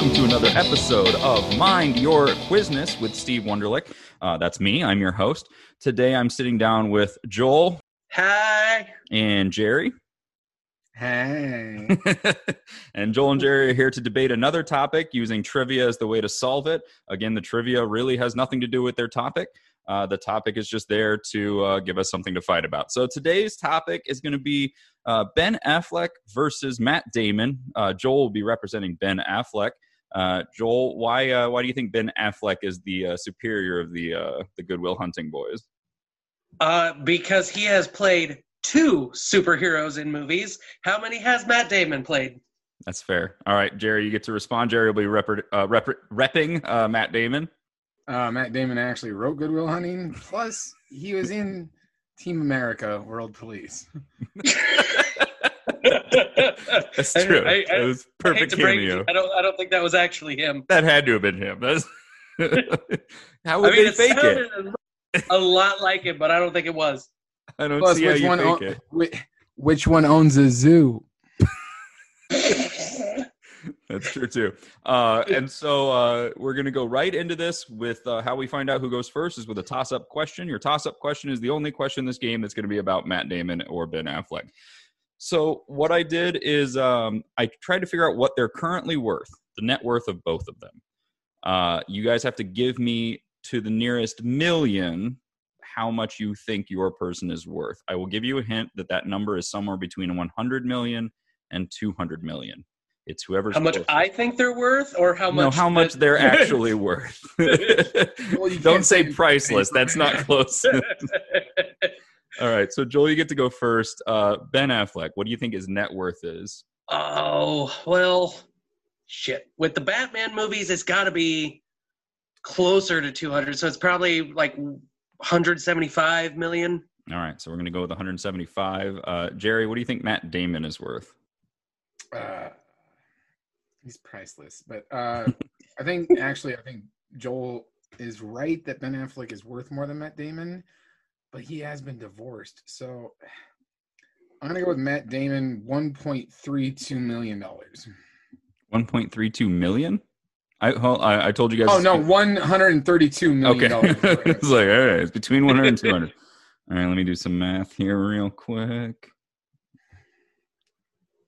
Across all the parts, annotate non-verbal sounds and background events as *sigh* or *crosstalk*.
welcome to another episode of Mind Your Quizness with Steve Wunderlich. Uh, that's me. I'm your host. Today, I'm sitting down with Joel Hi. and Jerry. Hey. *laughs* and Joel and Jerry are here to debate another topic using trivia as the way to solve it. Again, the trivia really has nothing to do with their topic. Uh, the topic is just there to uh, give us something to fight about. So today's topic is going to be uh, Ben Affleck versus Matt Damon. Uh, Joel will be representing Ben Affleck. Uh, Joel, why uh, why do you think Ben Affleck is the uh, superior of the the Good Will Hunting boys? because he has played two superheroes in movies. How many has Matt Damon played? That's fair. All right, Jerry, you get to respond. Jerry will be rep- rep- repping Matt Damon. Uh, Matt Damon actually wrote Good Will Hunting. Plus, he was in Team America: World Police. *laughs* *laughs* That's true. I, I, it was perfect cameo. I don't. I don't think that was actually him. That had to have been him. That's *laughs* how would I mean, they fake it? A lot like it, but I don't think it was. I don't Plus, see which how you one fake o- it. Which one owns a zoo? *laughs* That's true too. Uh, and so uh, we're going to go right into this with uh, how we find out who goes first is with a toss up question. Your toss up question is the only question in this game that's going to be about Matt Damon or Ben Affleck. So what I did is um, I tried to figure out what they're currently worth, the net worth of both of them. Uh, you guys have to give me to the nearest million how much you think your person is worth. I will give you a hint that that number is somewhere between 100 million and 200 million. It's whoever's how much closest. I think they're worth, or how much? No, how much they're *laughs* actually worth. well, *laughs* Don't say priceless. That's not *laughs* close. All right, so Joel, you get to go first. Uh, ben Affleck, what do you think his net worth is? Oh well, shit. With the Batman movies, it's got to be closer to 200. So it's probably like 175 million. All right, so we're gonna go with 175. Uh, Jerry, what do you think Matt Damon is worth? Uh, he's priceless. But uh, *laughs* I think actually, I think Joel is right that Ben Affleck is worth more than Matt Damon, but he has been divorced. So I'm gonna go with Matt Damon, one point three two million dollars. One point three two million. I, I, I told you guys. Oh no, one hundred and thirty-two million. Okay, *laughs* it's like all right, it's between one hundred and two hundred. *laughs* all right, let me do some math here real quick.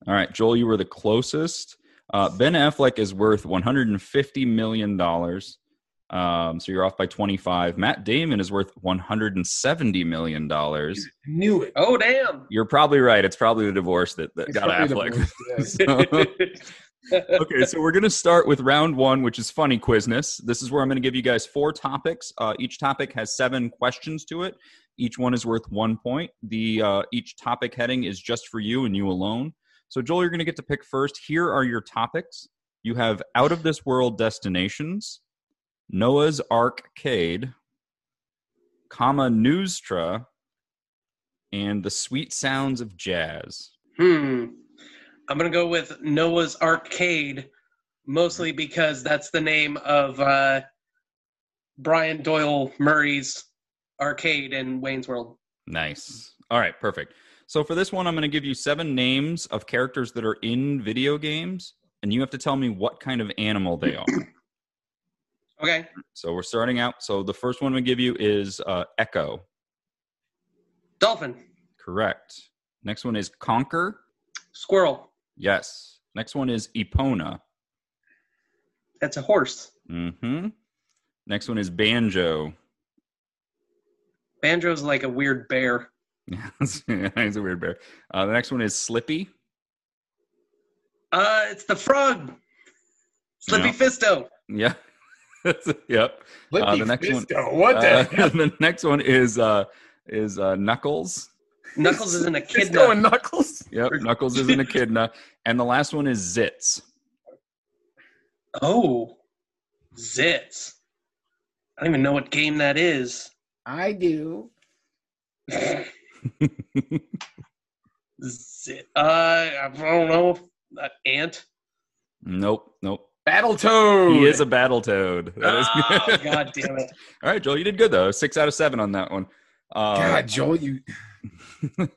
All right, Joel, you were the closest. Uh, ben Affleck is worth 150 million dollars. Um, so you're off by 25. Matt Damon is worth 170 million dollars. Knew it. Oh damn! You're probably right. It's probably the divorce that, that got Affleck. Divorce, *laughs* so, okay, so we're gonna start with round one, which is funny quizness. This is where I'm gonna give you guys four topics. Uh, each topic has seven questions to it. Each one is worth one point. The uh, each topic heading is just for you and you alone. So, Joel, you're going to get to pick first. Here are your topics you have out of this world destinations, Noah's Arcade, Kama Newstra, and the sweet sounds of jazz. Hmm. I'm going to go with Noah's Arcade, mostly because that's the name of uh, Brian Doyle Murray's arcade in Wayne's World. Nice. All right, perfect. So for this one, I'm going to give you seven names of characters that are in video games, and you have to tell me what kind of animal they are. *clears throat* okay. So we're starting out. So the first one we give you is uh, Echo. Dolphin. Correct. Next one is Conker. Squirrel. Yes. Next one is Epona. That's a horse. Mm-hmm. Next one is Banjo. Banjo's like a weird bear. Yeah, *laughs* he's a weird bear. Uh, the next one is Slippy. Uh, it's the frog. Slippy yeah. Fisto. Yeah. *laughs* yep. Uh, the next Fisto. one. What the? Uh, *laughs* the next one is uh, is uh, Knuckles. Knuckles is an echidna. Fisto and Knuckles. Yep. Knuckles is an echidna, *laughs* and the last one is Zitz. Oh, Zitz. I don't even know what game that is. I do. Zit. Uh, I don't know. An ant. Nope. Nope. Battle Toad. He is a battle toad. oh, *laughs* God damn it! All right, Joel, you did good though. Six out of seven on that one. Uh, God, Joel, you. *laughs*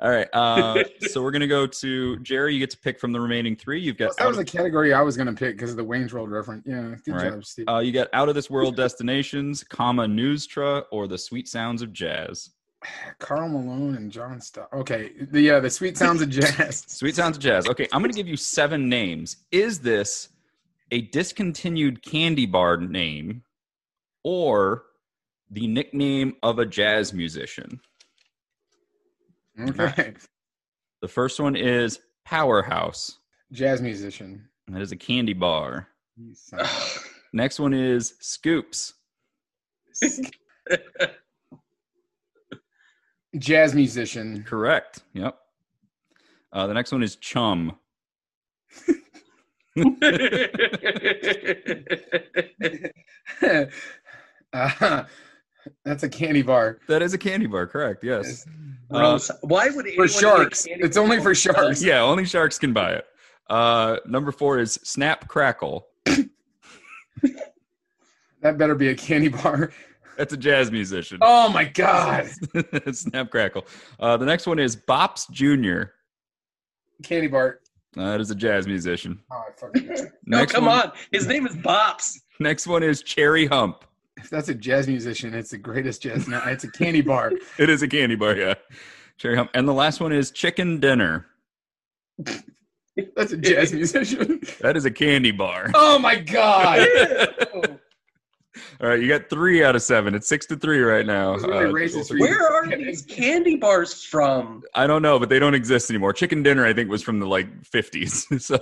All right. Uh, so we're gonna go to Jerry. You get to pick from the remaining three. You've got that was out a category I was gonna pick because of the Wayne's World reference. Yeah, good Right. job, Steve. uh, you got out of this world destinations, Kama Newstra, or the sweet sounds of jazz. Karl Malone and John Stott. Okay, the yeah, the sweet sounds of jazz. *laughs* Sweet sounds of jazz. Okay, I'm gonna give you seven names. Is this a discontinued candy bar name, or the nickname of a jazz musician? Okay, The first one is Powerhouse. jazz musician. That is a candy bar. *laughs* Next one is Scoops. jazz musician. Correct. Yep. Uh, the next one is Chum. Uh, *laughs* that's a candy bar. That is a candy bar. Correct. Yes. Uh, Why would anyone For sharks. candy It's only for bars? sharks. *laughs* yeah. Only sharks can buy it. Uh, number four is Snap Crackle. *laughs* That better be a candy bar. That's a jazz musician. Oh my god, Snap Crackle. Uh, the next one is Bops Jr. candy bar. Uh, that is a jazz musician. Oh, I fucking. *laughs* No, come one, on. His name is Bops. Next one is Cherry Hump. If that's a jazz musician, it's the greatest jazz. No, it's a candy bar. *laughs* It is a candy bar. Yeah. Cherry Hump. And the last one is Chicken Dinner. That's a jazz musician. That is a candy bar. Oh my god. *laughs* All right, you got three out of seven. It's six to three right now. Really Uh, racist for. Where are these candy bars from? I don't know, but they don't exist anymore. Chicken dinner, I think, was from the like fifties. *laughs* So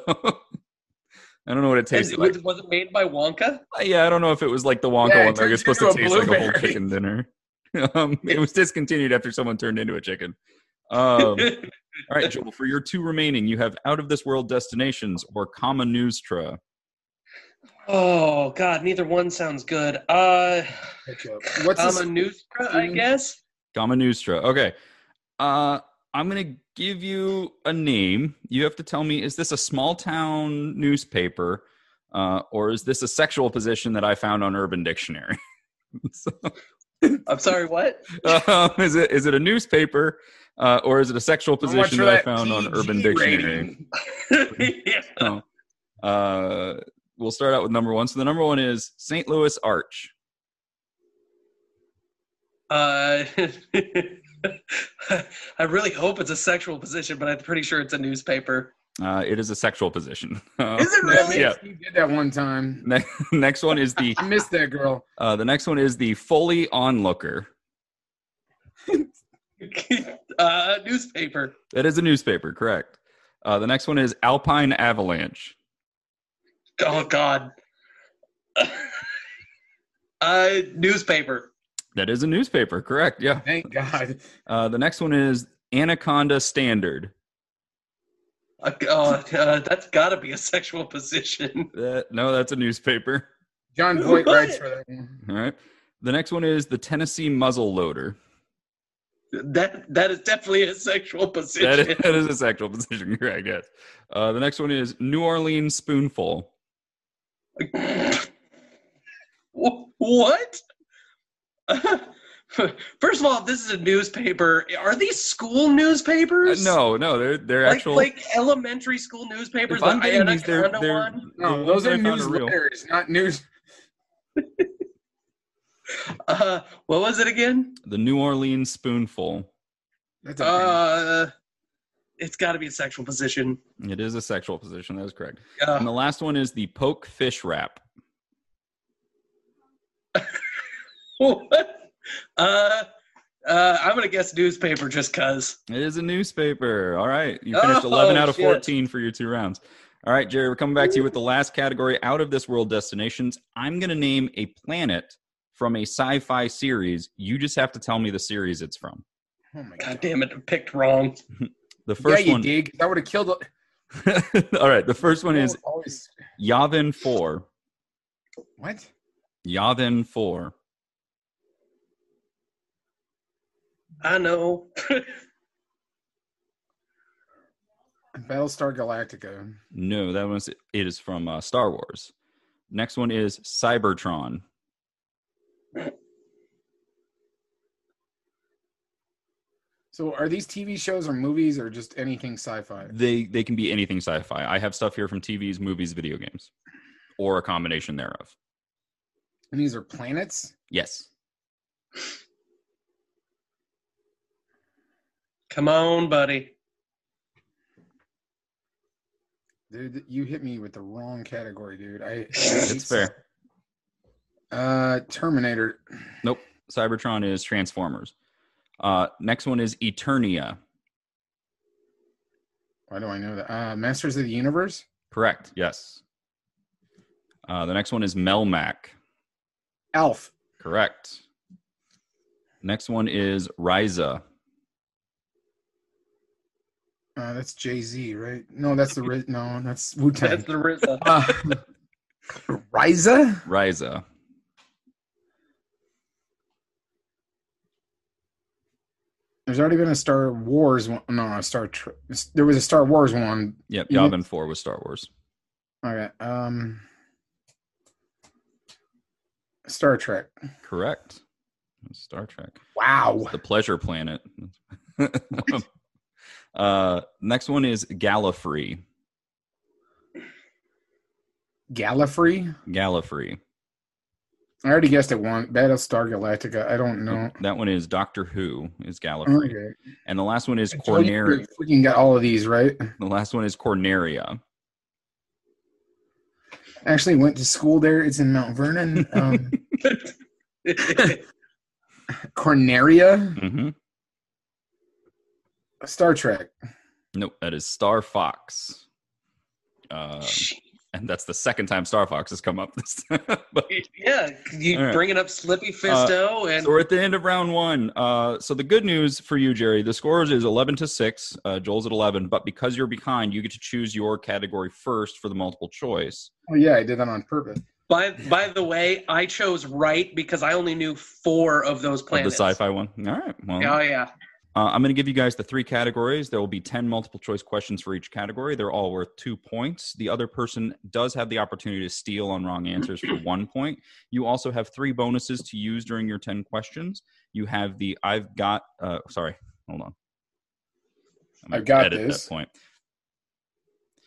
I don't know what it tasted like. was, was it made by Wonka? Uh, Yeah, I don't know if it was like the Wonka Yeah, one where you're supposed to into taste a like a whole blueberry. chicken dinner. *laughs* um, it was *laughs* discontinued after someone turned into a chicken. Um, all right, Joel, for your two remaining, you have Out of This World Destinations or Kama Newstra. Oh God, neither one sounds good. Uh, What's I'm a newstra, I guess. Kama Newstra. Okay. Uh, I'm going to give you a name. You have to tell me is this a small town newspaper uh, or is this a sexual position that I found on Urban Dictionary? *laughs* so, I'm sorry, what? um, is it is it a newspaper uh, or is it a sexual position for that I that found on PG Urban Dictionary? *laughs* yeah. So, uh, we'll start out with number one. So the number one is St. Louis Arch. Uh, *laughs* I really hope it's a sexual position, but I'm pretty sure it's a newspaper. Uh, it is a sexual position. *laughs* Uh, Is it really? Yeah. You did that one time. ne- *laughs* next one is the I missed that girl. uh, the next one is the Foley Onlooker. uh, newspaper. That is a newspaper, correct. Uh, the next one is Alpine Avalanche. Oh God. uh, newspaper. That is a newspaper, correct. Yeah. Thank God. Uh, the next one is Anaconda Standard. Uh, oh, uh, that's got to be a sexual position. Uh, no, that's a newspaper. Jon Voight writes for that one. All right. The next one is the Tennessee Muzzle Loader. That that is definitely a sexual position. *laughs* That is, that is a sexual position, *laughs* correct? Yes. Uh, the next one is New Orleans Spoonful. *laughs* Wh- what? *laughs* First of all, this is a newspaper. Are these school Uh, newspapers? no, no, they're they're like actual. like elementary school newspapers. if I'm the getting these, they're, they're one? No, ones those are I found real. newsletters, not news. *laughs* Uh, what was it again? The New Orleans Spoonful. That's a band. Uh, it's got to be a sexual position. It is a sexual position. That is correct. Uh, And the last one is the Poke Fish Wrap. *laughs* what? Uh, uh, I'm gonna guess newspaper just cause. It is a newspaper. All right. You finished Oh, 11 out of shit. 14 for your two rounds. All right, Jerry, we're coming back to you with the last category out of this world destinations. I'm going to name a planet from a sci fi series. You just have to tell me the series it's from. oh my God God. damn it! I picked wrong. *laughs* The Yeah, first you one. dig. That would have killed. *laughs* All right. The first one is always. Yavin 4. What? Yavin 4. I know. *laughs* Battlestar Galactica. No, that one's it is from uh, Star Wars. Next one is Cybertron. *laughs* So are these TV shows or movies or just anything sci-fi? They they can be anything sci-fi. I have stuff here from TVs, movies, video games, or a combination thereof. And these are planets? Yes. Come on, buddy. Dude, you hit me with the wrong category, dude. I *laughs* It's fair. Uh Terminator. Nope. Cybertron is Transformers. Uh, next one is Eternia. Why do I know that? Uh Masters of the Universe? Correct. Yes. Uh, the next one is Melmac. Alf. Correct. Next one is Risa. Uh, that's Jay Z, right? No, that's the Ri- no, that's Wu Tang. That's the RZA. *laughs* Uh, Risa? Risa. There's already been a Star Wars one. No, a Star. There was a Star Wars one. Yep. Yavin Four was Star Wars. Okay. Um. Star Trek. Correct. Star Trek. Wow. The Pleasure Planet. *laughs* uh, next one is Gallifrey. Gallifrey. Gallifrey. I already guessed it one. Battlestar Galactica. I don't know. That one is Doctor Who. Is Gallifrey. Okay. And the last one is I you Corneria. we Freaking got all of these right. The last one is Corneria. Actually, went to school there. It's in Mount Vernon. *laughs* Um, Corneria. hmm Star Trek. Nope, that is Star Fox. Uh, and that's the second time Star Fox has come up this time. *laughs* but, yeah, you All right. bringing up Slippy Fisto and so we're at the end of round one. Uh, so the good news for you, Jerry, the scores is 11 to 6. Uh, Joel's at 11. But because you're behind, you get to choose your category first for the multiple choice. Oh yeah, I did that on purpose. by by the way, I chose right because I only knew four of those Of the sci fi one. All right. Well, Oh yeah. Uh, I'm going to give you guys the three categories. There will be 10 multiple choice questions for each category. They're all worth two points. The other person does have the opportunity to steal on wrong answers for one point. You also have three bonuses to use during your 10 questions. You have the I've got, uh, sorry, hold on. Gonna I've got edit this. That point.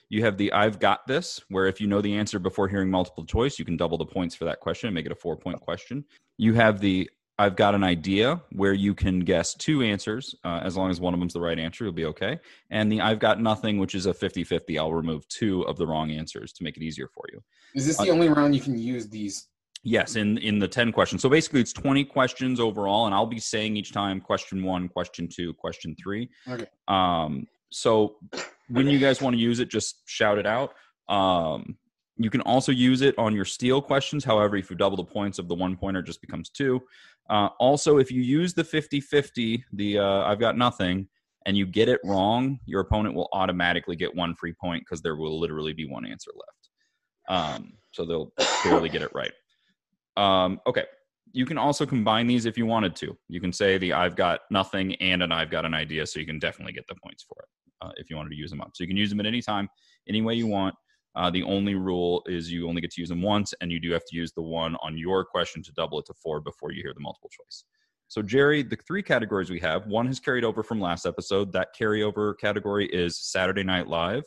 You have the I've got this, where if you know the answer before hearing multiple choice, you can double the points for that question and make it a four point question. You have the I've got an idea where you can guess two answers. Uh, as long as one of them's the right answer, you'll be okay. And the I've got nothing, which is a 50 50. I'll remove two of the wrong answers to make it easier for you. Is this the Uh, only round you can use these? Yes, in in the 10 questions. So basically it's 20 questions overall and I'll be saying each time question 1, question 2, question 3. Okay. Um so when you guys want to use it just shout it out. Um you can also use it on your steal questions. However, if you double the points of the one pointer, it just becomes two. Uh, also, if you use the 50 50, the uh, I've got nothing, and you get it wrong, your opponent will automatically get one free point because there will literally be one answer left. Um, so they'll barely get it right. Um, okay. You can also combine these if you wanted to. You can say the I've got nothing and an I've got an idea, so you can definitely get the points for it uh, if you wanted to use them up. So you can use them at any time, any way you want. Uh, the only rule is you only get to use them once, and you do have to use the one on your question to double it to four before you hear the multiple choice. So, Jerry, the three categories we have one has carried over from last episode. That carryover category is Saturday Night Live.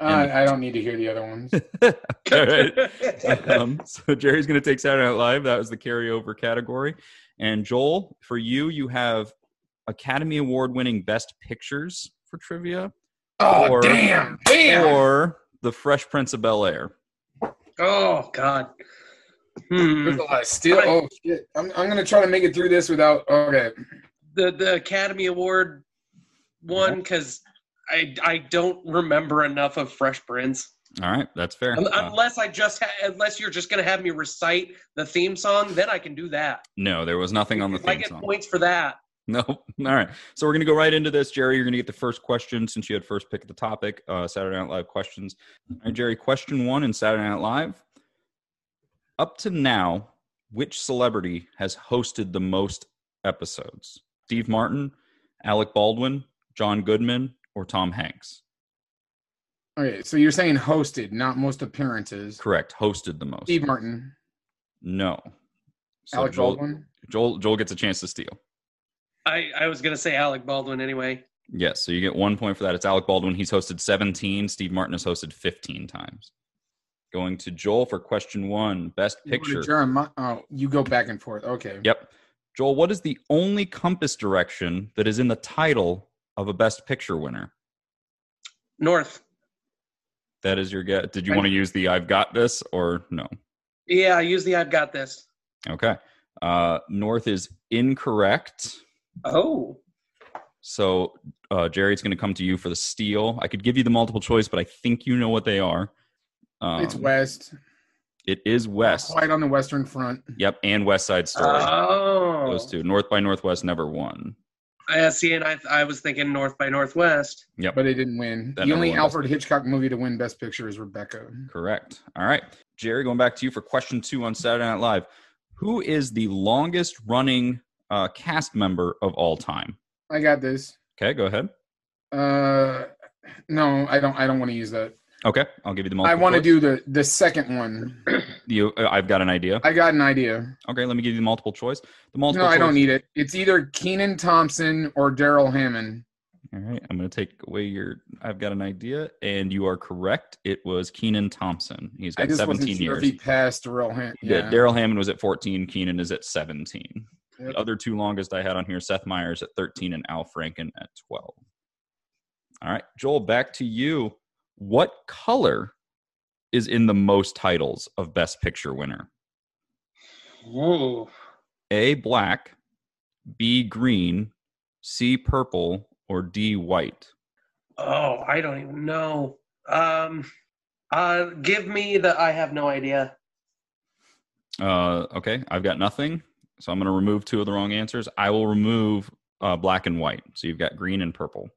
Uh, I don't need to hear the other ones. *laughs* All right. um, so Jerry's going to take Saturday Night Live. That was the carryover category. And Joel, for you, you have Academy Award winning Best Pictures for trivia Oh Or- damn! Damn! or The Fresh Prince of Bel Air. oh God. Hmm. There's a lot of steel. Oh shit! I'm I'm gonna try to make it through this without. Okay. The the Academy Award one because I I don't remember enough of Fresh Prince All right, that's fair. Un- Uh, unless I just ha- unless you're just gonna have me recite the theme song, then I can do that. no, there was nothing on the If I get song. points for that. *laughs* No. All right. So we're going to go right into this. Jerry, you're going to get the first question since you had first pick of the topic, uh, Saturday Night Live questions. All right, Jerry, question one in Saturday Night Live. Up to now, which celebrity has hosted the most episodes? Steve Martin, Alec Baldwin, John Goodman, or Tom Hanks? Okay. So you're saying hosted, not most appearances. Correct. Hosted the most. Steve Martin, No. So Alec Joel, Baldwin. Joel, Joel gets a chance to steal. I, I was gonna say Alec Baldwin anyway. Yes, so you get one point for that. It's Alec Baldwin. He's hosted 17. Steve Martin has hosted 15 times. Going to Joel for question one, best You picture. Jeremiah. Oh, you go back and forth. Okay. Yep. Joel, what is the only compass direction that is in the title of a best picture winner? North. That is your guess. Did you want to use the I've got this or no? Yeah, I use the I've got this. Okay. Uh, North is incorrect. Oh. So, uh, Jerry, it's going to come to you for the steal. I could give you the multiple choice, but I think you know what they are. Um, it's west. It is West. Quite on the western front. Yep, and West Side Story. Oh. Those two. North by Northwest never won. I see, and I I was thinking North by Northwest. Yep, But they didn't win. That the only Alfred Hitchcock movie to win Best Picture is Rebecca. correct. All right, Jerry, going back to you for question two on Saturday Night Live. Who is the longest running uh, cast member of all time? I got this. Okay, go ahead. Uh, no, I don't. I don't want to use that. Okay, I'll give you the Multiple I want to do the the second one. *clears throat* You, uh, I've got an idea. I got an idea. Okay, let me give you the multiple choice. The multiple. No, I don't need it. It's either Kenan Thompson or Darrell Hammond. All right, I'm going to take away your. I've got an idea, and you are correct. It was Kenan Thompson. He's got just wasn't 17 sure years. if he passed Darrell Hammond. Yeah, Yeah. Darrell Hammond was at 14. Kenan is at 17. Yep. The other two longest I had on here: Seth Meyers at 13 and Al Franken at 12. All right, Joel, back to you. What color is in the most titles of Best Picture winner? Whoa. A black, B green, C purple, or D white? Oh, I don't even know. Um, uh, give me the. I have no idea. Uh, okay, I've got nothing, so I'm going to remove two of the wrong answers. I will remove uh, black and white. So you've got green and purple.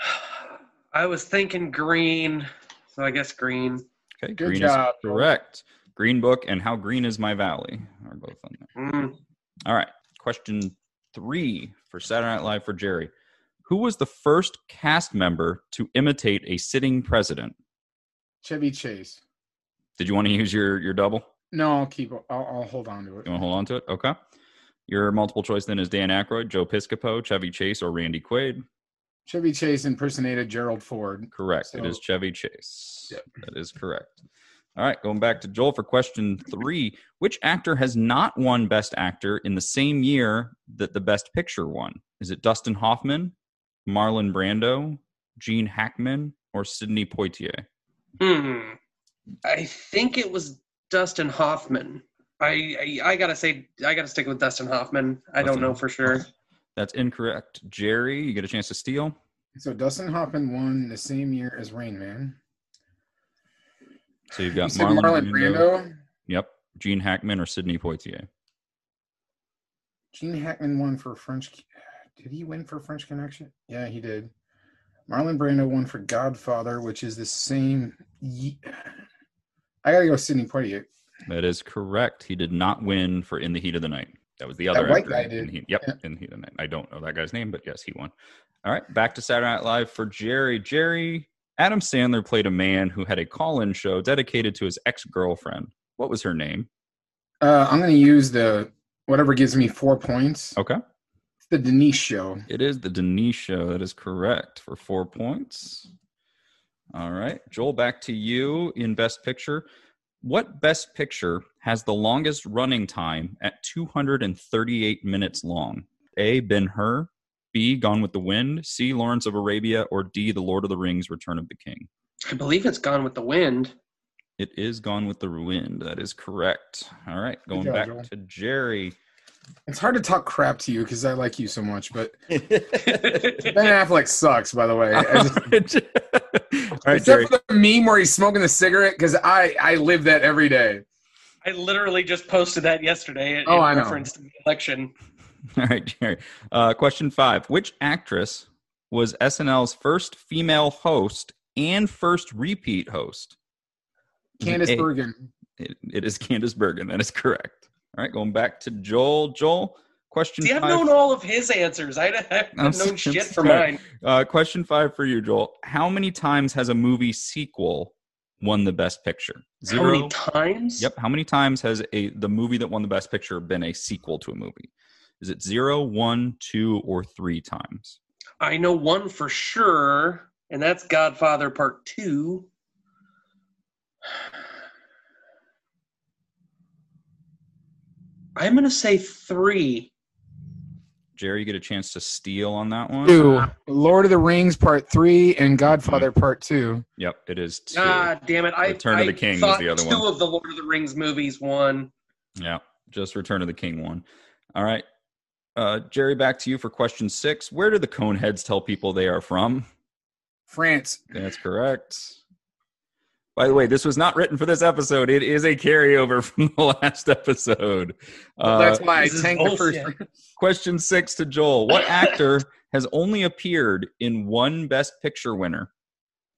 *sighs* I was thinking green, so I guess green. Okay, Good green job, is correct. Green Book and How Green Is My Valley are both on there. Mm. All right, question three for Saturday Night Live for Jerry. Who was the first cast member to imitate a sitting president? Chevy Chase. Did you want to use your your double? No, I'll keep. I'll, I'll hold on to it. You want to hold on to it? Okay. Your multiple choice then is Dan Aykroyd, Joe Piscopo, Chevy Chase, or Randy Quaid. Chevy Chase impersonated Gerald Ford. Correct. it So- is Chevy Chase. Yep. That is correct. All right, going back to Joel for question three. Which actor has not won Best Actor in the same year that the Best Picture won? Is it Dustin Hoffman, Marlon Brando, Gene Hackman, or Sidney Poitier? Hmm. I think it was Dustin Hoffman. I, I I gotta say I gotta stick with Dustin Hoffman. I don't know for sure. That's incorrect. Jerry, you get a chance to steal. So Dustin Hoffman won the same year as Rain Man. So you've got said Marlon, Marlon Brando. Brando. Yep. Gene Hackman or Sidney Poitier. Gene Hackman won for French. Did he win for French Connection? Yeah, he did. Marlon Brando won for Godfather, which is the same. Ye- I gotta go Sidney Poitier. That is correct. He did not win for In the Heat of the Night. That was the other white actor guy in did. the Heat- Yep, Yeah. in the Heat of the Night. I don't know that guy's name, but yes, he won. All right, back to Saturday Night Live for Jerry. Jerry, Adam Sandler played a man who had a call-in show dedicated to his ex-girlfriend. What was her name? Uh, I'm gonna use the whatever gives me four points. Okay. It's the Denise Show. It is the Denise show. That is correct for four points. All right. Joel, back to you in Best Picture. What Best Picture has the longest running time at 238 minutes long? A. Ben Hur, B. Gone with the Wind, C. Lawrence of Arabia, or D. The Lord of the Rings: Return of the King. I believe it's Gone with the Wind. It is Gone with the Wind. That is correct. All right. Going job, back Joel. to Jerry. It's hard to talk crap to you because I like you so much, but *laughs* Ben All Affleck sucks. By the way, I just, *laughs* right, except Jerry. for the meme where he's smoking the cigarette, because I I live that every day. I literally just posted that yesterday in Oh, I know. reference to the election. *laughs* All right, Jerry. Uh, question five: Which actress was SNL's first female host and first repeat host? Is it Candice Bergen. It, it is Candice Bergen. That is correct. All right, going back to Joel. Joel, question See, I've known all of his answers. I, *laughs* I've known shit for sorry. mine. Uh, question five for you, Joel. How many times has a movie sequel won the Best Picture? How many times? Yep. How many times has a the movie that won the Best Picture been a sequel to a movie? Is it zero, one, two, or three times? I know one for sure, and that's Godfather Part Two. I'm gonna say three. Jerry, you get a chance to steal on that one. Two. Lord of the Rings Part Three and Godfather Part Two. Yep, it is two. Ah, damn it! I Return of the King was thought the other two one. of the Lord of the Rings movies won. Yeah, just Return of the King one. All right. Uh, Jerry, back to you for question six. Where do the Coneheads tell people they are from? France. That's correct. By the way, this was not written for this episode. It is a carryover *laughs* from the last episode. Well, Uh, that's why I tanked the first. *laughs* question six to Joel. What actor has only appeared in one Best Picture winner?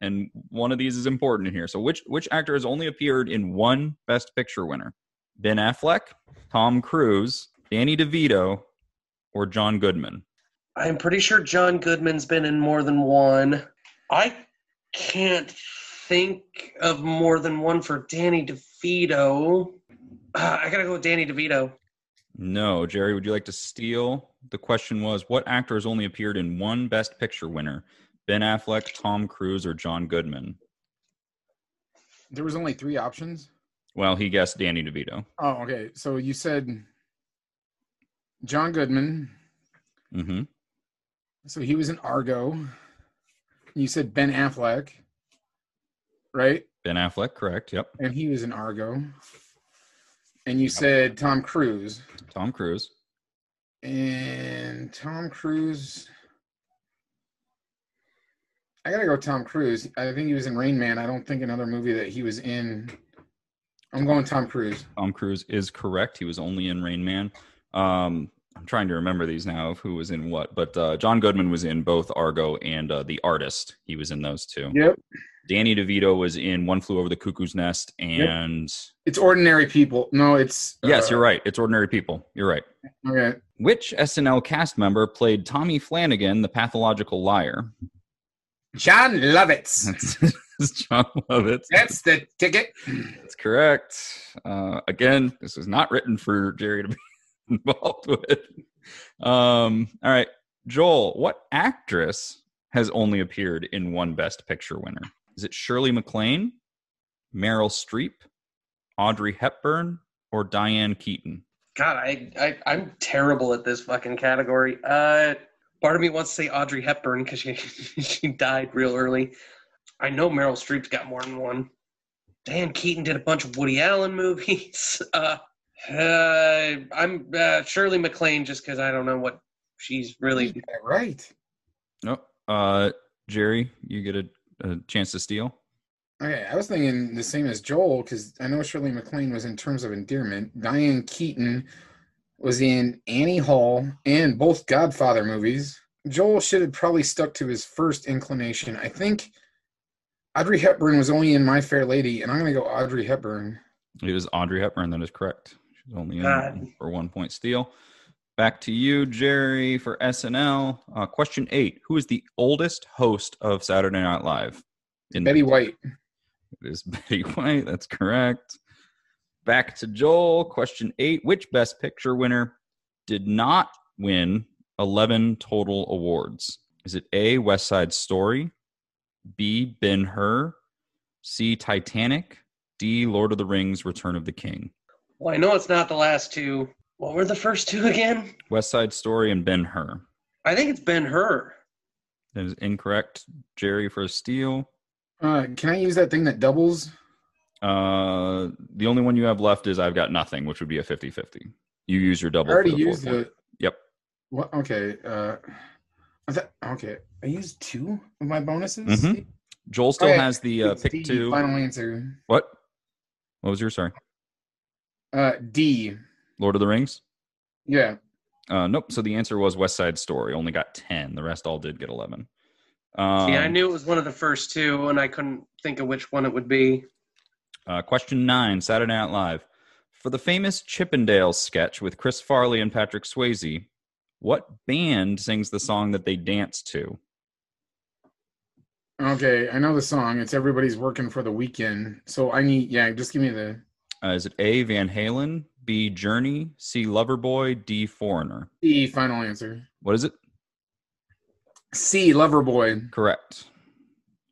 And one of these is important in here. So, which which actor has only appeared in one Best Picture winner? Ben Affleck, Tom Cruise, Danny DeVito, or John Goodman? I'm pretty sure John Goodman's been in more than one. I can't think of more than one for Danny DeVito. Uh, I gotta go with Danny DeVito. No, Jerry. Would you like to steal? The question was, what actor has only appeared in one Best Picture winner? Ben Affleck, Tom Cruise, or John Goodman? There was only three options. Well, he guessed Danny DeVito. Oh, okay. So you said John Goodman. Mm-hmm. So he was in Argo. You said Ben Affleck, right? Ben Affleck, correct. Yep. And he was in Argo. And you said Tom Cruise. Tom Cruise. And Tom Cruise. I gotta go Tom Cruise. I think he was in Rain Man. I don't think another movie that he was in. I'm going Tom Cruise. Tom Cruise is correct. He was only in Rain Man. Um, I'm trying to remember these now of who was in what, but uh, John Goodman was in both Argo and uh, The Artist. He was in those two. Yep. Danny DeVito was in One Flew Over the Cuckoo's Nest, and It's ordinary people. No, it's yes, uh, you're right. It's Ordinary People. You're right. Okay. Which SNL cast member played Tommy Flanagan, the pathological liar? Jon Lovitz. *laughs* Jon Lovitz. That's the ticket. That's correct. Uh, again, this was not written for Jerry to be *laughs* involved with. Um, all right, Joel, what actress has only appeared in one Best Picture winner? Is it Shirley MacLaine, Meryl Streep, Audrey Hepburn, or Diane Keaton? God, I, I I'm terrible at this fucking category. Uh, part of me wants to say Audrey Hepburn because she *laughs* she died real early. I know Meryl Streep's got more than one. Dan Keaton did a bunch of Woody Allen *laughs* movies. Uh, uh, I'm uh, Shirley MacLaine just because I don't know what she's really. Right. Nope. Uh, Jerry, you get a, a chance to steal. Okay, I was thinking the same as Joel because I know Shirley MacLaine was in terms of endearment. Diane Keaton was in Annie Hall and both Godfather movies. Joel should have probably stuck to his first inclination. I think Audrey Hepburn was only in My Fair Lady, and I'm going to go Audrey Hepburn. It was Audrey Hepburn. That is correct. She's only in God. for one point steal. Back to you, Jerry, for SNL. Uh, question eight: Who is the oldest host of Saturday Night Live? In Betty White. It is *laughs* Betty White. That's correct. Back to Joel. Question eight: Which Best Picture winner did not win eleven total awards? Is it A. West Side Story, B. Ben Hur, C. Titanic, D. Lord of the Rings: Return of the King? Well, I know it's not the last two. What were the first two *laughs* again? West Side Story and Ben Hur. I think it's Ben Hur. That is incorrect. Jerry for a steal. Uh, can I use that thing that doubles? Uh, the only one you have left is I've got nothing, which would be a 50 50. You use your I double. already for the used it. Yep. What? Okay. Uh, I thought, okay. I used two of my bonuses. Mhm. Joel still Okay, has the uh, pick D, two. Final answer. What? What was your sorry? Uh, D. Lord of the Rings? Yeah. Uh, nope. So the answer was West Side Story. Only got 10. The rest all did get 11. Um, See, I knew it was one of the first two, and I couldn't think of which one it would be. Uh, question nine, Saturday Night Live. For the famous Chippendales sketch with Chris Farley and Patrick Swayze, what band sings the song that they dance to? Okay. I know the song. It's everybody's working for the weekend. So I need. Yeah. Just give me the. Uh, is it A. Van Halen, B. Journey, C. Loverboy, D. Foreigner? C. Final answer. What is it? C. Loverboy. Correct.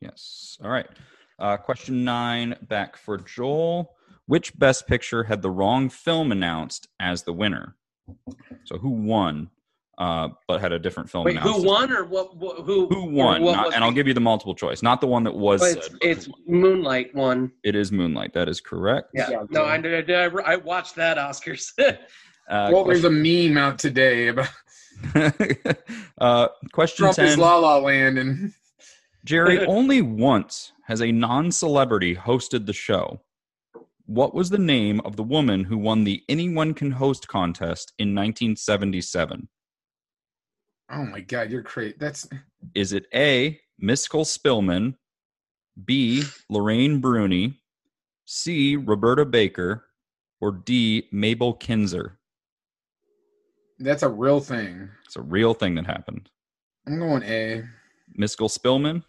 Yes. All right. Uh, question nine, back for Joel. Which Best Picture had the wrong film announced as the winner? So who won, uh, but had a different film Wait, who won or what? what who Who won? what Not- and I'll give you the multiple choice, not the one that was it's, said. it's who. Moonlight one. It is Moonlight. That is correct. Yeah. Yeah, No. I, did. I, I watched that Oscars. *laughs* Uh, well, there's a meme out today about question, *laughs* *laughs* uh, question Trump is La La Land, and Jerry, only once has a non celebrity hosted the show. What was the name of the woman who won the Anyone Can Host contest in 1977? Oh my god, you're crazy. That's Is it A. Miskell Spillman, B. Lorraine Bruni, C. Roberta Baker, or D. Mabel Kinzer? that's a real thing. It's a real thing that happened. I'm going A. Miskell Spillman.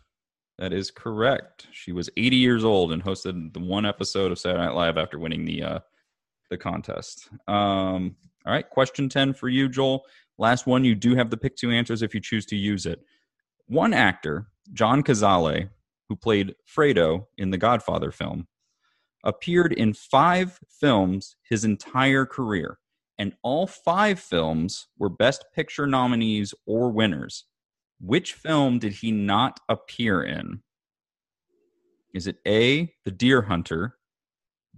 That is correct. She was 80 years old and hosted the one episode of Saturday Night Live after winning the uh, the contest. Um, all right, question 10 for you, Joel. Last one. You do have the pick two answers if you choose to use it. One actor, John Cazale, who played Fredo in the Godfather film, appeared in five films his entire career, and all five films were Best Picture nominees or winners. Which film did he not appear in? Is it A, The Deer Hunter,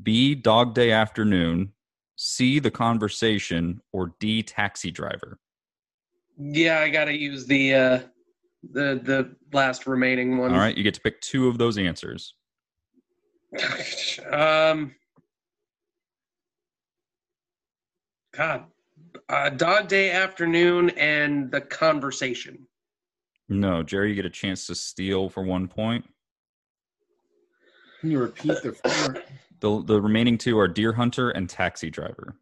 B, Dog Day Afternoon, C, The Conversation, or D, Taxi Driver? yeah, I got to use the uh, the the last remaining one. All right, you get to pick two of those answers. *laughs* um. God, uh, Dog Day Afternoon and the Conversation. No, Jerry, you get a chance to steal for one point. Can you repeat the *laughs* four? The the remaining two are Deer Hunter and Taxi Driver.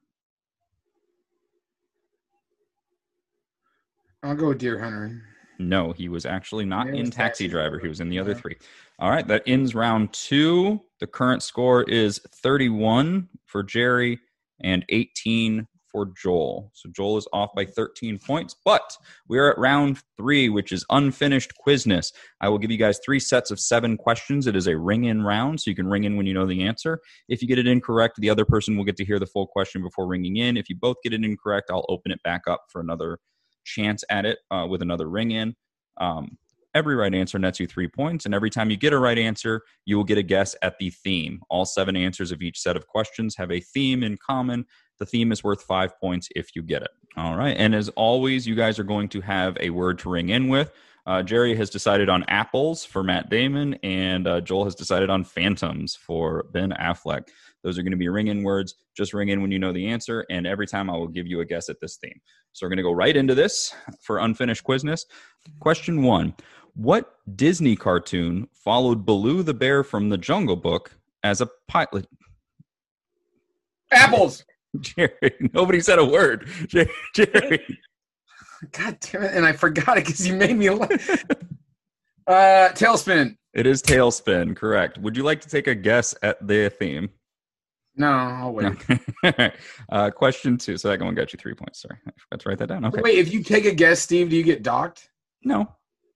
I'll go with Deer Hunter. No, he was actually not in Taxi Taxi Driver. Driver? He was in the other Yeah. three. All right, that ends round two. The current score is 31 for Jerry and 18 for Joel. So Joel is off by 13 points, but we are at round three, which is unfinished quizness. I will give you guys three sets of seven questions. It is a ring in round, so you can ring in when you know the answer. If you get it incorrect, the other person will get to hear the full question before ringing in. If you both get it incorrect, I'll open it back up for another chance at it uh, with another ring in. Um, every right answer nets you three points, and every time you get a right answer, you will get a guess at the theme. All seven answers of each set of questions have a theme in common. The theme is worth five points if you get it. All right. And as always, you guys are going to have a word to ring in with. Uh, Jerry has decided on apples for Matt Damon, and uh, Joel has decided on phantoms for Ben Affleck. Those are going to be ring in words. Just ring in when you know the answer, and every time I will give you a guess at this theme. So we're going to go right into this for unfinished quizness. Question one What Disney cartoon followed Baloo the bear from the Jungle Book as a pilot? Apples. *laughs* Jerry, nobody said a word. Jerry, *laughs* God damn it! And I forgot it because you made me. la- *laughs* uh, TaleSpin. it is TaleSpin, correct. Would you like to take a guess at the theme? No, I'll wait. Uh, question two. So that one got you three points. Sorry, I forgot to write that down. Okay. Wait, if you take a guess, Steve, do you get docked? No,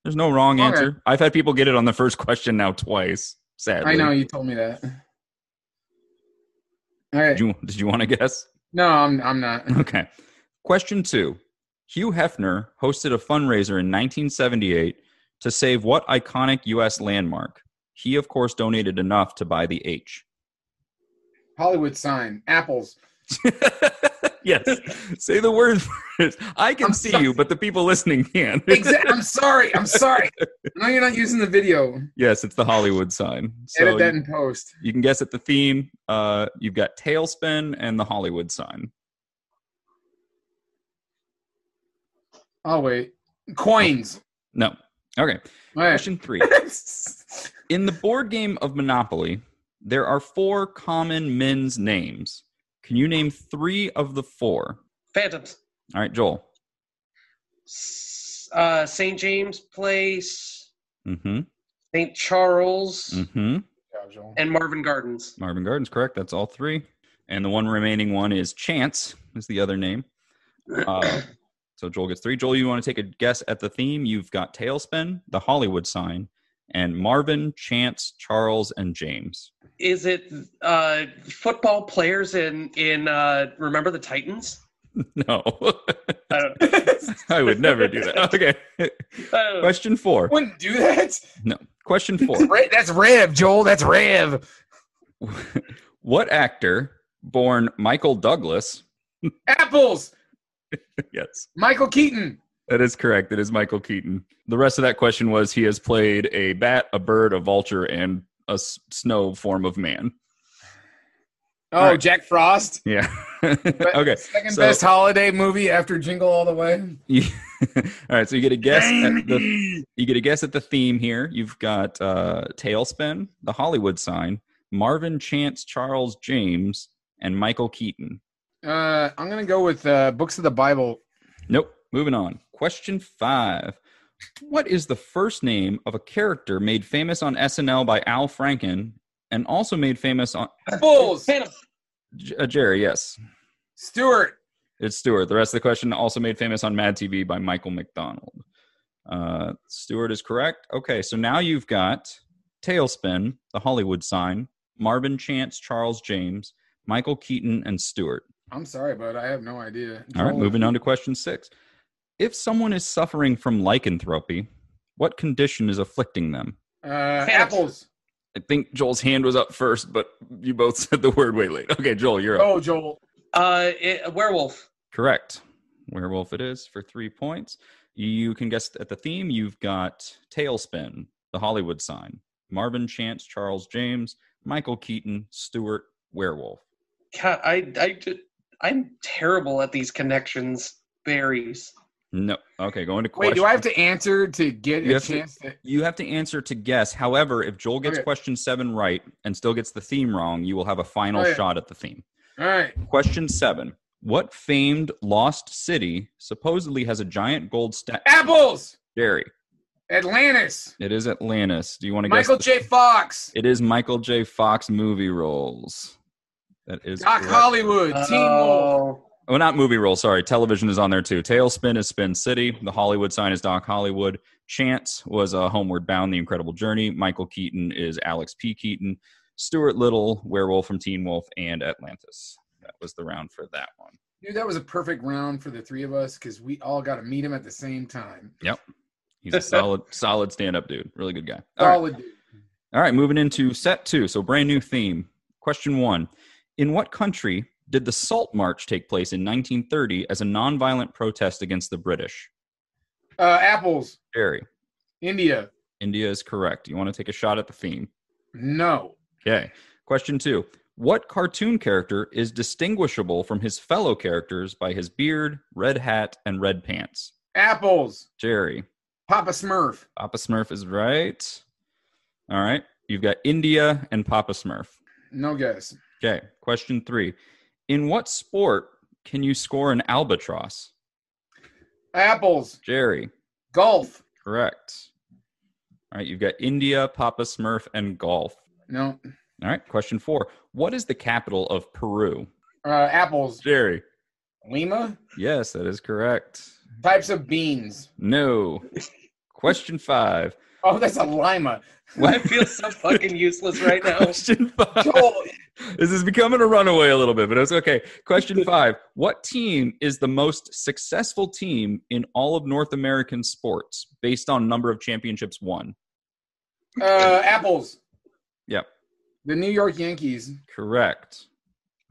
there's no wrong Okay. answer. I've had people get it on the first question now twice. Sadly, I know you told me that. All right. Did you, did you want to guess? No, I'm. I'm not. *laughs* Okay. Question two. Hugh Hefner hosted a fundraiser in 1978 to save what iconic U.S. landmark? He, of course, donated enough to buy the H. Hollywood sign. Apples. *laughs* yes. Say the word first. I can I'm see sorry. you, but the people listening can't. *laughs* Exactly. I'm sorry. I'm sorry. No, you're not using the video. yes, it's the Hollywood sign. So Edit that in post. you can guess at the theme. Uh, you've got TaleSpin and the Hollywood sign. I'll wait. Coins. No. Okay. Right. Question three. In the board game of Monopoly, there are four common men's names. Can you name three of the four? Phantoms. All right, Joel. S- Uh, St. James Place, Mm-hmm. St. Charles, Mm-hmm. Job, and Marvin Gardens. Marvin Gardens, correct. That's all three. And the one remaining one is Chance, is the other name. *coughs* Uh, so Joel gets three. Joel, you want to take a guess at the theme? You've got TaleSpin, the Hollywood sign, and Marvin, Chance, Charles, and James. Is it uh, football players in in uh, Remember the Titans? *laughs* No, I don't. *laughs* I would never do that. Okay. I don't know. Question four. Wouldn't do that. No. Question four. *laughs* Re- That's Rev, Joel. That's Rev. what actor born Michael Douglas? Apples. Yes, Michael Keaton. That is correct. It is Michael Keaton. The rest of that question was he has played a bat, a bird, a vulture, and a s- snow form of man. Oh, right. Jack Frost. Yeah. *laughs* Okay. Second so- best holiday movie after Jingle All the Way. Yeah. *laughs* All right. So you get a guess at the you get a guess at the theme here. You've got uh, TaleSpin, the Hollywood sign, Marvin, Chance, Charles, James, and Michael Keaton. Uh, I'm gonna go with uh, books of the Bible. Nope. Moving on. Question five. What is the first name of a character made famous on SNL by Al Franken and also made famous on Bulls. J- uh, Jerry? Yes, Stewart. it's Stewart. The rest of the question also made famous on Mad TV by Michael McDonald. Uh, Stewart is correct. Okay, so now you've got TaleSpin, the Hollywood sign, Marvin Chance, Charles James, Michael Keaton, and Stewart. I'm sorry, but I have no idea. All right, moving on to question six. If someone is suffering from lycanthropy, what condition is afflicting them? Uh, apples. I think Joel's hand was up first, but you both *laughs* said the word way late. Okay, Joel, you're up. Oh, Joel. Uh, it, a werewolf. Correct. Werewolf it is for three points. You can guess at the theme. You've got TaleSpin, the Hollywood sign, Marvin Chance, Charles James, Michael Keaton, Stewart, Werewolf. God, I, I, I'm terrible at these connections. Berries. No. Okay, going to question. Wait, do I have to answer to get You a have to- chance to? You have to answer to guess. However, if Joel gets Okay. question seven right and still gets the theme wrong, you will have a final Okay. shot at the theme. All right. Question seven. What famed lost city supposedly has a giant gold statue? Apples. Jerry. Atlantis. It is Atlantis. Do you want to guess? Michael J. Fox. It is Michael J. Fox movie roles. That is Doc correct. Hollywood. Teen Wolf. Oh, Oh, not movie role. Sorry, television is on there too. TaleSpin is Spin City. The Hollywood sign is Doc Hollywood. Chance was uh, Homeward Bound: The Incredible Journey. Michael Keaton is Alex P. Keaton. Stuart Little, Werewolf from Teen Wolf, and Atlantis. That was the round for that one. Dude, that was a perfect round for the three of us because we all got to meet him at the same time. Yep, he's a solid, *laughs* solid stand-up dude. Really good guy. All right. Solid dude. All right, moving into set two. So, brand new theme. Question one In what country did the Salt March take place in 1930 as a nonviolent protest against the British? Uh, apples. Jerry, India. India is correct. You want to take a shot at the theme? No. Okay. Question two What cartoon character is distinguishable from his fellow characters by his beard, red hat, and red pants? Apples. Jerry, Papa Smurf. Papa Smurf is right. All right. You've got India and Papa Smurf. No guess. Okay, question three. In what sport can you score an albatross? Apples. Jerry, Golf. correct. All right, you've got India, Papa Smurf, and golf. No. All right, question four. What is the capital of Peru? Uh, apples. Jerry. Lima. Yes, that is correct. Types of beans. No. question five. Oh, that's a lima. I feel so fucking useless right now. Question five. Joel. This is becoming a runaway a little bit, but it's okay. Question five. What team is the most successful team in all of North American sports based on number of championships won? Uh, apples. Yep, The New York Yankees. correct.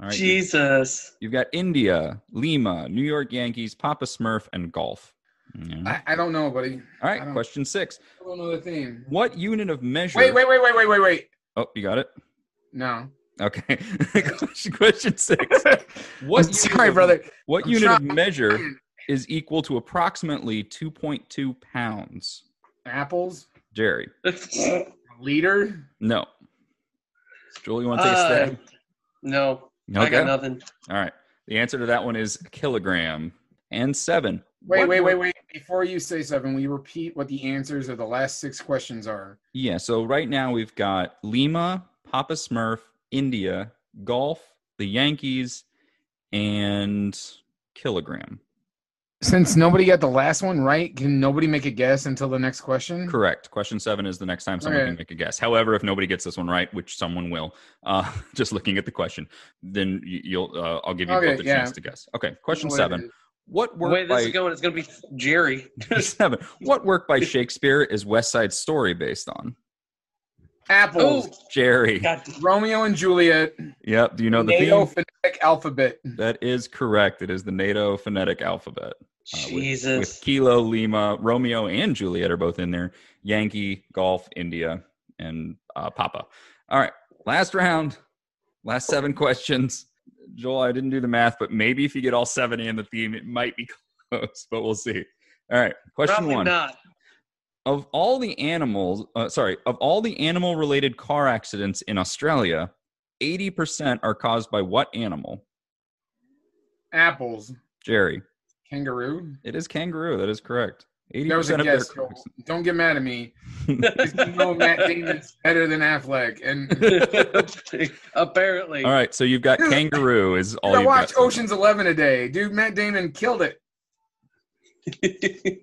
All right. you- Jesus. You've got India, Lima, New York Yankees, Papa Smurf, and golf. Yeah. I, I don't know, buddy. All I right, don't- question six. I don't know the theme. What unit of measure? Wait, wait, wait, wait, wait, wait, wait. Oh, you got it? No. Okay. question, *laughs* question six. *laughs* What I'm unit sorry, of- brother. What I'm unit of measure is equal to approximately 2.2 pounds? Apples. Jerry. *laughs* Liter. No. Julie, you want to take a Uh, stab? no, I Okay. got nothing. All right. The answer to that one is kilogram and seven. Wait, What wait, wait, wait. Before you say seven, we repeat what the answers of the last six questions are? Yeah. So right now we've got Lima, Papa Smurf, India, golf, the Yankees, and kilogram. Since nobody got the last one right, can nobody make a guess until the next question? Correct. Question seven is the next time someone Okay. can make a guess. However, if nobody gets this one right, which someone will, uh, *laughs* just looking at the question, then you- you'll uh, I'll give you Okay, both a yeah. chance to guess. Okay. Question What seven. is. What The work way this by is going, it's going to be Jerry. *laughs* seven? What work by *laughs* Shakespeare is West Side Story based on? Apples. oh, Jerry. God. Romeo and Juliet. Yep. Do you know the NATO theme? phonetic alphabet. That is correct. It is the NATO phonetic alphabet. uh, with- Jesus. With Kilo, Lima, Romeo, and Juliet are both in there. Yankee, Golf, India, and uh, Papa. All right. Last round. Last seven questions. Joel, I didn't do the math, but maybe if you get all 70 in the theme, it might be *laughs* close, but we'll see. All right. Question Probably one. not. Of all the animals, uh, sorry, of all the animal related car accidents in Australia, 80% are caused by what animal? Apples. Jerry. Kangaroo. It is kangaroo. That is correct. 80% That was a of their guess. Joel. cars. Don't get mad at me. *laughs* You know Matt Damon's better than Affleck. And *laughs* Apparently. All right, so you've got kangaroo is all I you've watch got. Ocean's Eleven a day. Dude, Matt Damon killed it. *laughs*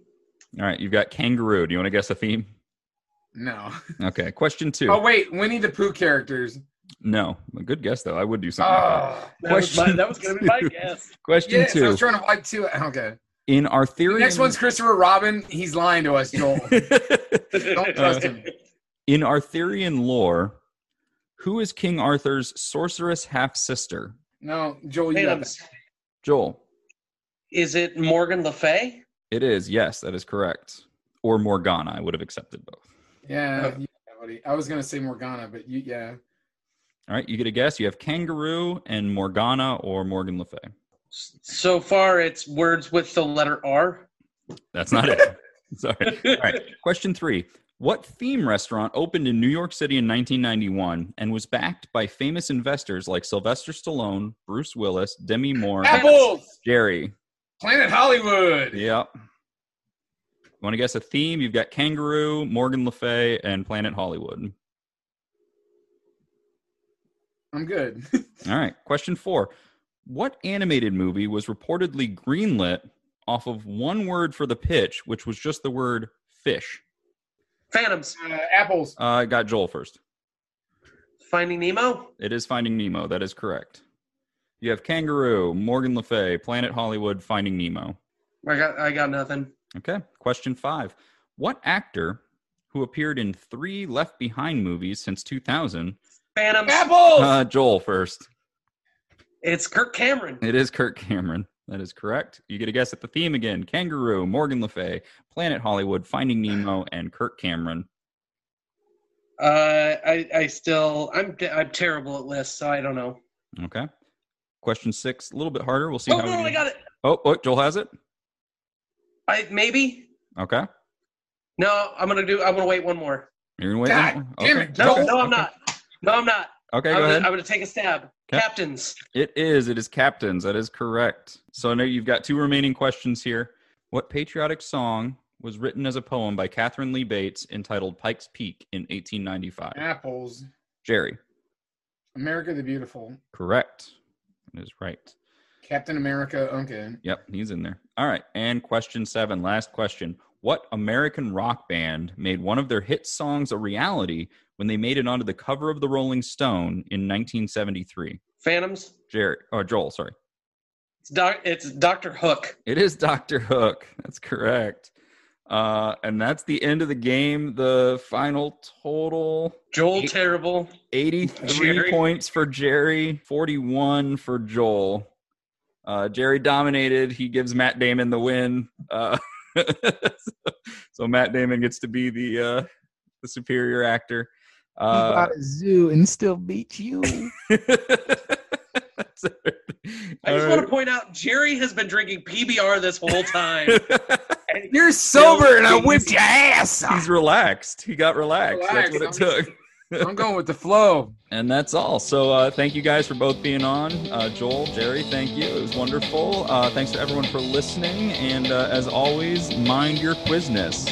All right, you've got kangaroo. Do you want to guess a theme? No. Okay, question two. Oh wait, Winnie the Pooh characters. No, a good guess though. I would do something ah, like Oh, that was, my, Question that was going to be my two. guess. that. *laughs* Question yes, I was trying to wipe two. Okay. In The Arthurian, next one's Christopher Robin. He's lying to us, Joel. *laughs* Don't trust him. Uh, in Arthurian lore, who is King Arthur's sorceress half sister? No, Joel, you got Phantoms. Joel. Is it Morgan Le Fay? It is. Yes, that is correct. Or Morgana. I would have accepted both. Yeah, oh. yeah, buddy. I was gonna say Morgana, but you, yeah. All right, you get a guess. You have kangaroo and Morgana or Morgan Le Fay. So far, it's words with the letter R. That's not it. *laughs* Sorry. All right. Question three. What theme restaurant opened in New York City in 1991 and was backed by famous investors like Sylvester Stallone, Bruce Willis, Demi Moore, Apples. Jerry? Planet Hollywood. Yep. Want to guess a theme? You've got Kangaroo, Morgan Le Fay, and Planet Hollywood. I'm good. *laughs* All right. Question four. What animated movie was reportedly greenlit off of one word for the pitch, which was just the word fish? Phantoms. uh, apples. Uh, I got Joel first. Finding Nemo. It is Finding Nemo. That is correct. You have Kangaroo, Morgan Le Fay, Planet Hollywood, Finding Nemo. I got. I got nothing. Okay. Question five. What actor who appeared in three Left Behind movies since 2000? Phantom Apples. Uh, Joel first. It's Kirk Cameron. It is Kirk Cameron. That is correct. You get a guess at the theme again. Kangaroo, Morgan Le Fay, Planet Hollywood, Finding Nemo, and Kirk Cameron. Uh, I. I still. I'm. I'm terrible at lists, so I don't know. Okay. Question six, a little bit harder. We'll see Oh how. no! we I got it. Oh, oh, Joel has it. I maybe. Okay. No, I'm gonna do. I'm gonna wait one more. You're gonna wait. God one more? damn okay. it, No, Joel. no, I'm not. No, I'm not. Okay, I'm, go gonna, ahead. I'm gonna take a stab. Okay. Captains. It is. It is captains. That is correct. So I know you've got two remaining questions here. What patriotic song was written as a poem by Katharine Lee Bates entitled Pike's Peak in 1895? Apples. Jerry. America the Beautiful. Correct. That is right. Captain America. Okay. Yep, he's in there. All right. And question seven, last question. What American rock band made one of their hit songs a reality when they made it onto the cover of the Rolling Stone in 1973? Phantoms. Jerry, or Joel, sorry. It's doc. It's Doctor Hook. It is Dr. Hook. That's correct. Uh, and that's the end of the game. The final total Joel Eight- Terrible. 83 Jerry. points for Jerry, 41 for Joel. Uh, Jerry dominated. He gives Matt Damon the win. Uh, *laughs* so Matt Damon gets to be the uh, the superior actor. Uh, a zoo and still beat you. *laughs* that's. I just All want to point out Jerry has been drinking PBR this whole time. *laughs* And You're sober and I whipped your ass. He's relaxed. He got relaxed. Relax, That's what it I'm- took. I'm going with the flow. *laughs* And that's all. So uh, thank you guys for both being on. Uh, Joel, Jerry, thank you. It was wonderful. Uh, thanks to everyone for listening. And uh, as always, mind your quizness.